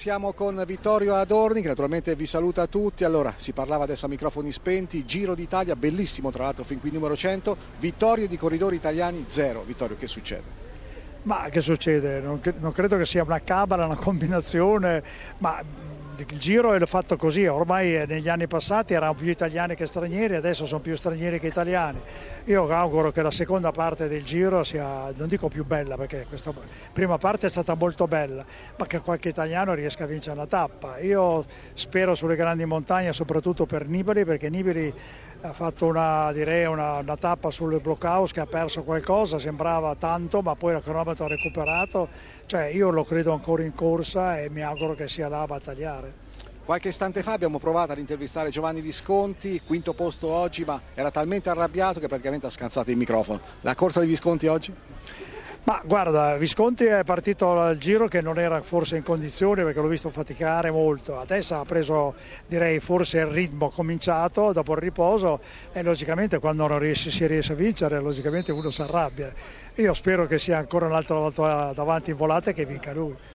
Siamo con Vittorio Adorni che naturalmente vi saluta tutti. Allora, si parlava adesso a microfoni spenti, Giro d'Italia, bellissimo tra l'altro fin qui numero 100, vittorie di corridori italiani zero. Vittorio, che succede? Ma che succede? Non, non credo che sia una cabala, una combinazione, ma il giro è fatto così, ormai eh, negli anni passati erano più italiani che stranieri, adesso sono più stranieri che italiani. Io auguro che la seconda parte del giro sia, non dico più bella perché questa prima parte è stata molto bella, ma che qualche italiano riesca a vincere la tappa. Io spero sulle grandi montagne, soprattutto per Nibali, perché Nibali ha fatto una, direi una, una tappa sul blockhouse che ha perso qualcosa, sembrava tanto, ma poi il cronometro ha recuperato. Cioè, io lo credo ancora in corsa e mi auguro che sia là a battagliare. Qualche istante fa abbiamo provato ad intervistare Giovanni Visconti, quinto posto oggi, ma era talmente arrabbiato che praticamente ha scansato il microfono. La corsa di Visconti oggi? Ma guarda, Visconti è partito al giro che non era forse in condizione perché l'ho visto faticare molto, adesso ha preso direi forse il ritmo cominciato dopo il riposo e logicamente quando non riesce, si riesce a vincere logicamente uno si arrabbia. Io spero che sia ancora un'altra volta davanti in volata e che vinca lui.